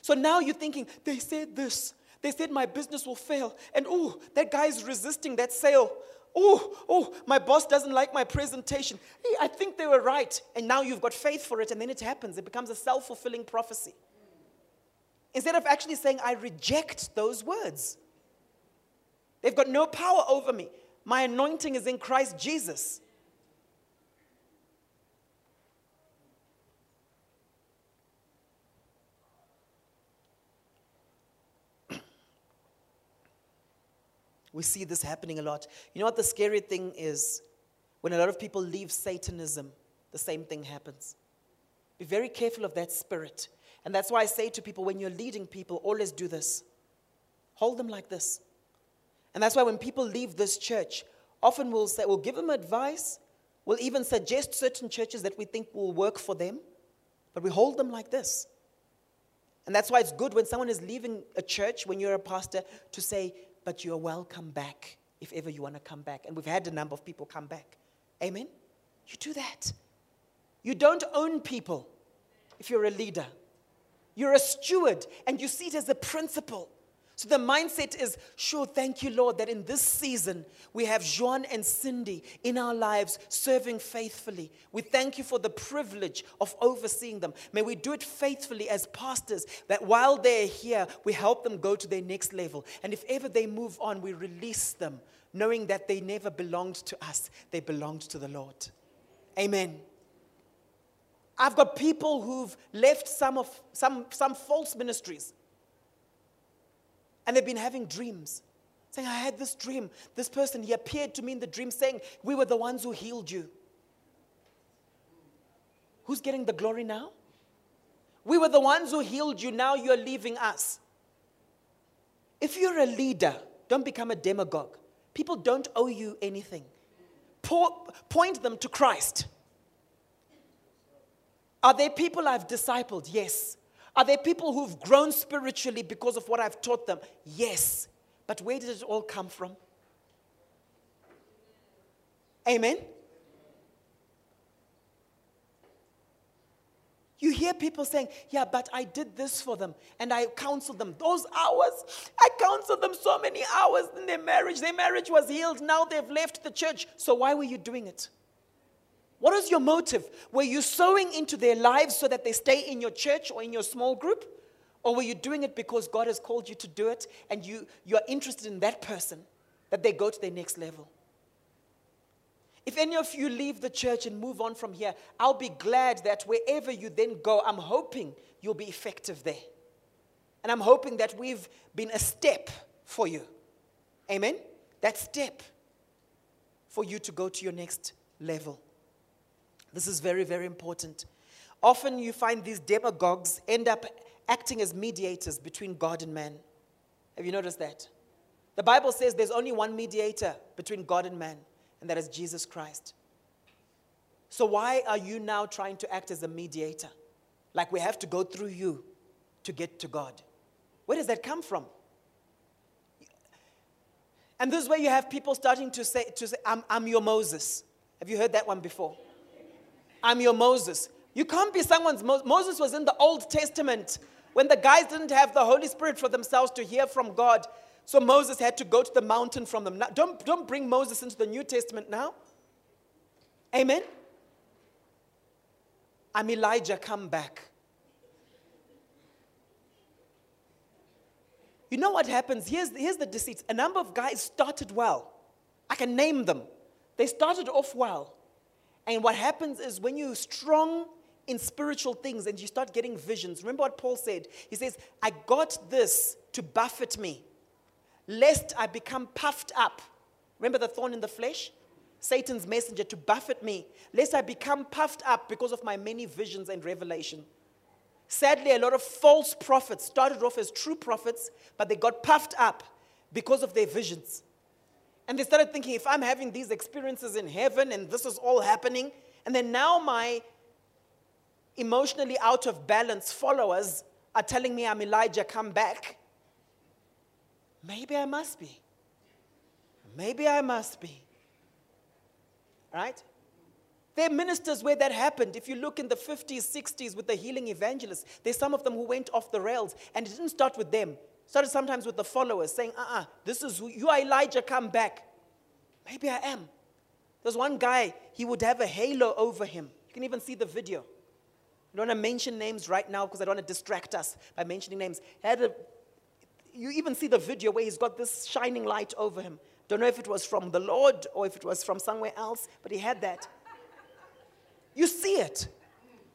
So now you're thinking, they said this. They said my business will fail. And oh, that guy's resisting that sale. Oh, oh, my boss doesn't like my presentation. Hey, I think they were right. And now you've got faith for it, and then it happens. It becomes a self fulfilling prophecy. Instead of actually saying, I reject those words, they've got no power over me. My anointing is in Christ Jesus. We see this happening a lot. You know what the scary thing is? When a lot of people leave Satanism, the same thing happens. Be very careful of that spirit. And that's why I say to people when you're leading people, always do this hold them like this. And that's why when people leave this church, often we'll say, we'll give them advice, we'll even suggest certain churches that we think will work for them, but we hold them like this. And that's why it's good when someone is leaving a church, when you're a pastor, to say, but you're welcome back if ever you want to come back. And we've had a number of people come back. Amen? You do that. You don't own people if you're a leader. You're a steward and you see it as a principle. So the mindset is, sure, thank you, Lord, that in this season we have Joan and Cindy in our lives serving faithfully. We thank you for the privilege of overseeing them. May we do it faithfully as pastors, that while they're here, we help them go to their next level. And if ever they move on, we release them, knowing that they never belonged to us, they belonged to the Lord. Amen. I've got people who've left some of some, some false ministries and they've been having dreams. Saying, I had this dream. This person, he appeared to me in the dream saying, We were the ones who healed you. Who's getting the glory now? We were the ones who healed you. Now you're leaving us. If you're a leader, don't become a demagogue. People don't owe you anything. point them to Christ. Are there people I've discipled? Yes. Are there people who've grown spiritually because of what I've taught them? Yes. But where did it all come from? Amen? You hear people saying, Yeah, but I did this for them and I counseled them. Those hours, I counseled them so many hours in their marriage. Their marriage was healed. Now they've left the church. So why were you doing it? What is your motive? Were you sowing into their lives so that they stay in your church or in your small group? Or were you doing it because God has called you to do it and you, you are interested in that person, that they go to their next level? If any of you leave the church and move on from here, I'll be glad that wherever you then go, I'm hoping you'll be effective there. And I'm hoping that we've been a step for you. Amen? That step for you to go to your next level. This is very, very important. Often you find these demagogues end up acting as mediators between God and man. Have you noticed that? The Bible says there's only one mediator between God and man, and that is Jesus Christ. So, why are you now trying to act as a mediator? Like we have to go through you to get to God. Where does that come from? And this is where you have people starting to say, to say I'm, I'm your Moses. Have you heard that one before? I'm your Moses. You can't be someone's Moses. Moses was in the Old Testament when the guys didn't have the Holy Spirit for themselves to hear from God. So Moses had to go to the mountain from them. Now, don't, don't bring Moses into the New Testament now. Amen. I'm Elijah, come back. You know what happens? Here's, here's the deceit. A number of guys started well. I can name them. They started off well. And what happens is when you're strong in spiritual things and you start getting visions, remember what Paul said? He says, I got this to buffet me, lest I become puffed up. Remember the thorn in the flesh? Satan's messenger to buffet me, lest I become puffed up because of my many visions and revelation. Sadly, a lot of false prophets started off as true prophets, but they got puffed up because of their visions. And they started thinking, if I'm having these experiences in heaven and this is all happening, and then now my emotionally out of balance followers are telling me I'm Elijah, come back, maybe I must be. Maybe I must be. Right? There are ministers where that happened. If you look in the 50s, 60s with the healing evangelists, there's some of them who went off the rails, and it didn't start with them. Started sometimes with the followers saying, uh uh-uh, uh this is who you are Elijah, come back. Maybe I am. There's one guy, he would have a halo over him. You can even see the video. I don't want to mention names right now because I don't want to distract us by mentioning names. Had a, you even see the video where he's got this shining light over him. Don't know if it was from the Lord or if it was from somewhere else, but he had that. You see it.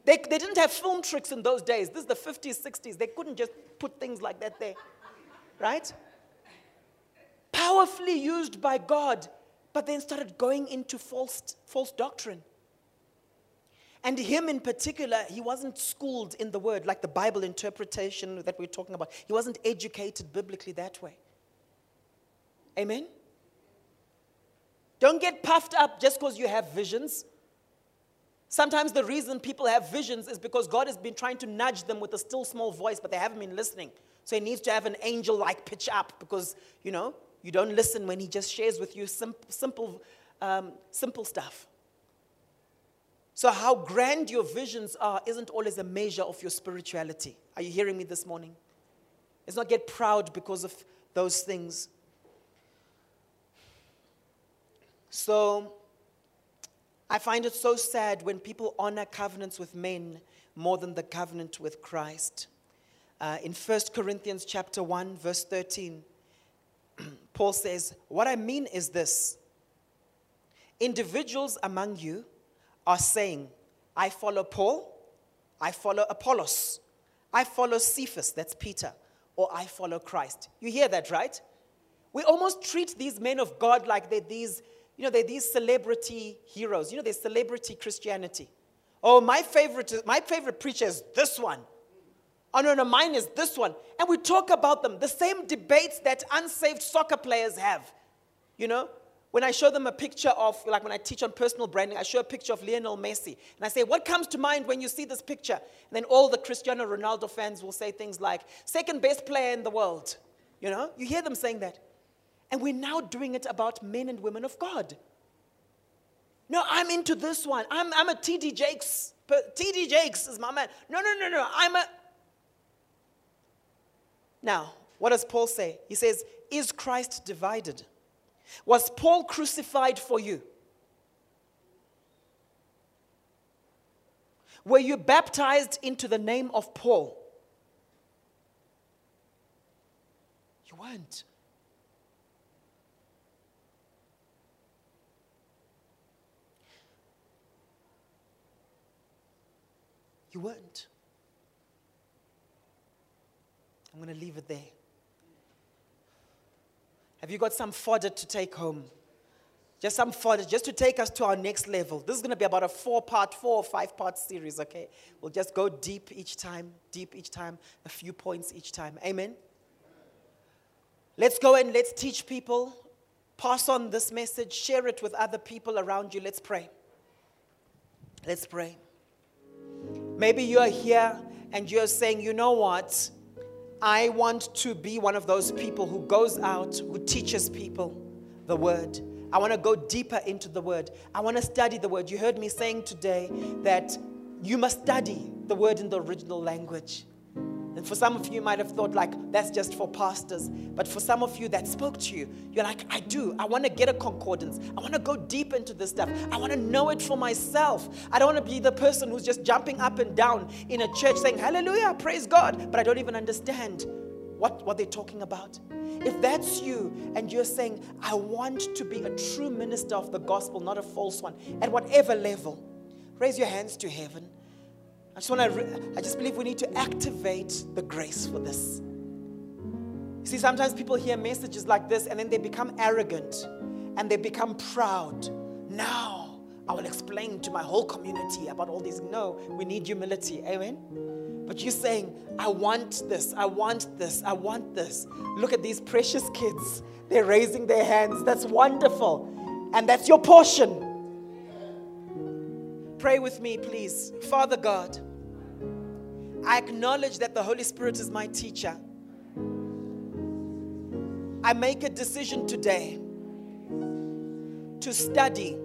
They, they didn't have film tricks in those days. This is the 50s, 60s. They couldn't just put things like that there right? powerfully used by God, but then started going into false, false doctrine. And him in particular, he wasn't schooled in the word, like the Bible interpretation that we're talking about. He wasn't educated biblically that way. Amen? Don't get puffed up just because you have visions. Sometimes the reason people have visions is because God has been trying to nudge them with a still small voice, but they haven't been listening. So he needs to have an angel like pitch up because, you know, you don't listen when he just shares with you sim- simple, um, simple stuff. So, how grand your visions are isn't always a measure of your spirituality. Are you hearing me this morning? Let's not get proud because of those things. So, I find it so sad when people honor covenants with men more than the covenant with Christ. Uh, in 1 Corinthians chapter 1, verse 13, Paul says, What I mean is this individuals among you are saying, I follow Paul, I follow Apollos, I follow Cephas, that's Peter, or I follow Christ. You hear that, right? We almost treat these men of God like they're these, you know, they're these celebrity heroes. You know, they're celebrity Christianity. Oh, my favorite, my favorite preacher is this one. Oh, no, no, mine is this one. And we talk about them, the same debates that unsaved soccer players have. You know, when I show them a picture of, like when I teach on personal branding, I show a picture of Lionel Messi. And I say, What comes to mind when you see this picture? And then all the Cristiano Ronaldo fans will say things like, Second best player in the world. You know, you hear them saying that. And we're now doing it about men and women of God. No, I'm into this one. I'm, I'm a TD Jakes. TD Jakes is my man. No, no, no, no. I'm a. Now, what does Paul say? He says, Is Christ divided? Was Paul crucified for you? Were you baptized into the name of Paul? You weren't. You weren't. I'm going to leave it there. Have you got some fodder to take home? Just some fodder, just to take us to our next level. This is going to be about a four part, four or five part series, okay? We'll just go deep each time, deep each time, a few points each time. Amen? Let's go and let's teach people, pass on this message, share it with other people around you. Let's pray. Let's pray. Maybe you're here and you're saying, you know what? I want to be one of those people who goes out, who teaches people the word. I want to go deeper into the word. I want to study the word. You heard me saying today that you must study the word in the original language. And for some of you, you might have thought, like, that's just for pastors. But for some of you that spoke to you, you're like, I do. I want to get a concordance. I want to go deep into this stuff. I want to know it for myself. I don't want to be the person who's just jumping up and down in a church saying, Hallelujah, praise God, but I don't even understand what, what they're talking about. If that's you and you're saying, I want to be a true minister of the gospel, not a false one, at whatever level, raise your hands to heaven. I just want to, I just believe we need to activate the grace for this. You see, sometimes people hear messages like this and then they become arrogant and they become proud. Now, I will explain to my whole community about all these. No, we need humility. Amen? But you're saying, I want this, I want this, I want this. Look at these precious kids. They're raising their hands. That's wonderful. And that's your portion. Pray with me, please. Father God, I acknowledge that the Holy Spirit is my teacher. I make a decision today to study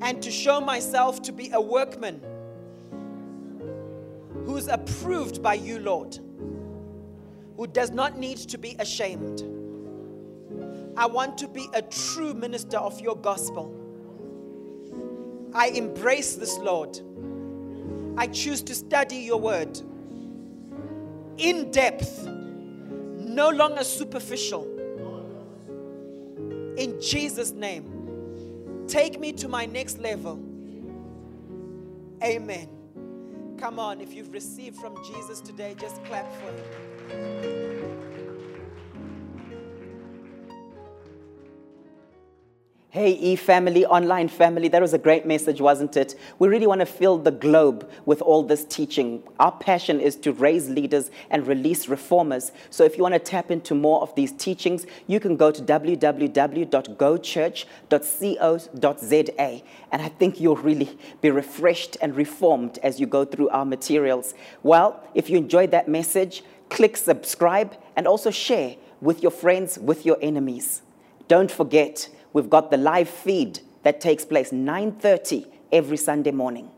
and to show myself to be a workman who's approved by you, Lord, who does not need to be ashamed. I want to be a true minister of your gospel. I embrace this, Lord. I choose to study your word in depth, no longer superficial. In Jesus' name, take me to my next level. Amen. Come on, if you've received from Jesus today, just clap for him. Hey, E family, online family, that was a great message, wasn't it? We really want to fill the globe with all this teaching. Our passion is to raise leaders and release reformers. So if you want to tap into more of these teachings, you can go to www.gochurch.co.za. And I think you'll really be refreshed and reformed as you go through our materials. Well, if you enjoyed that message, click subscribe and also share with your friends, with your enemies. Don't forget, we've got the live feed that takes place 9:30 every Sunday morning.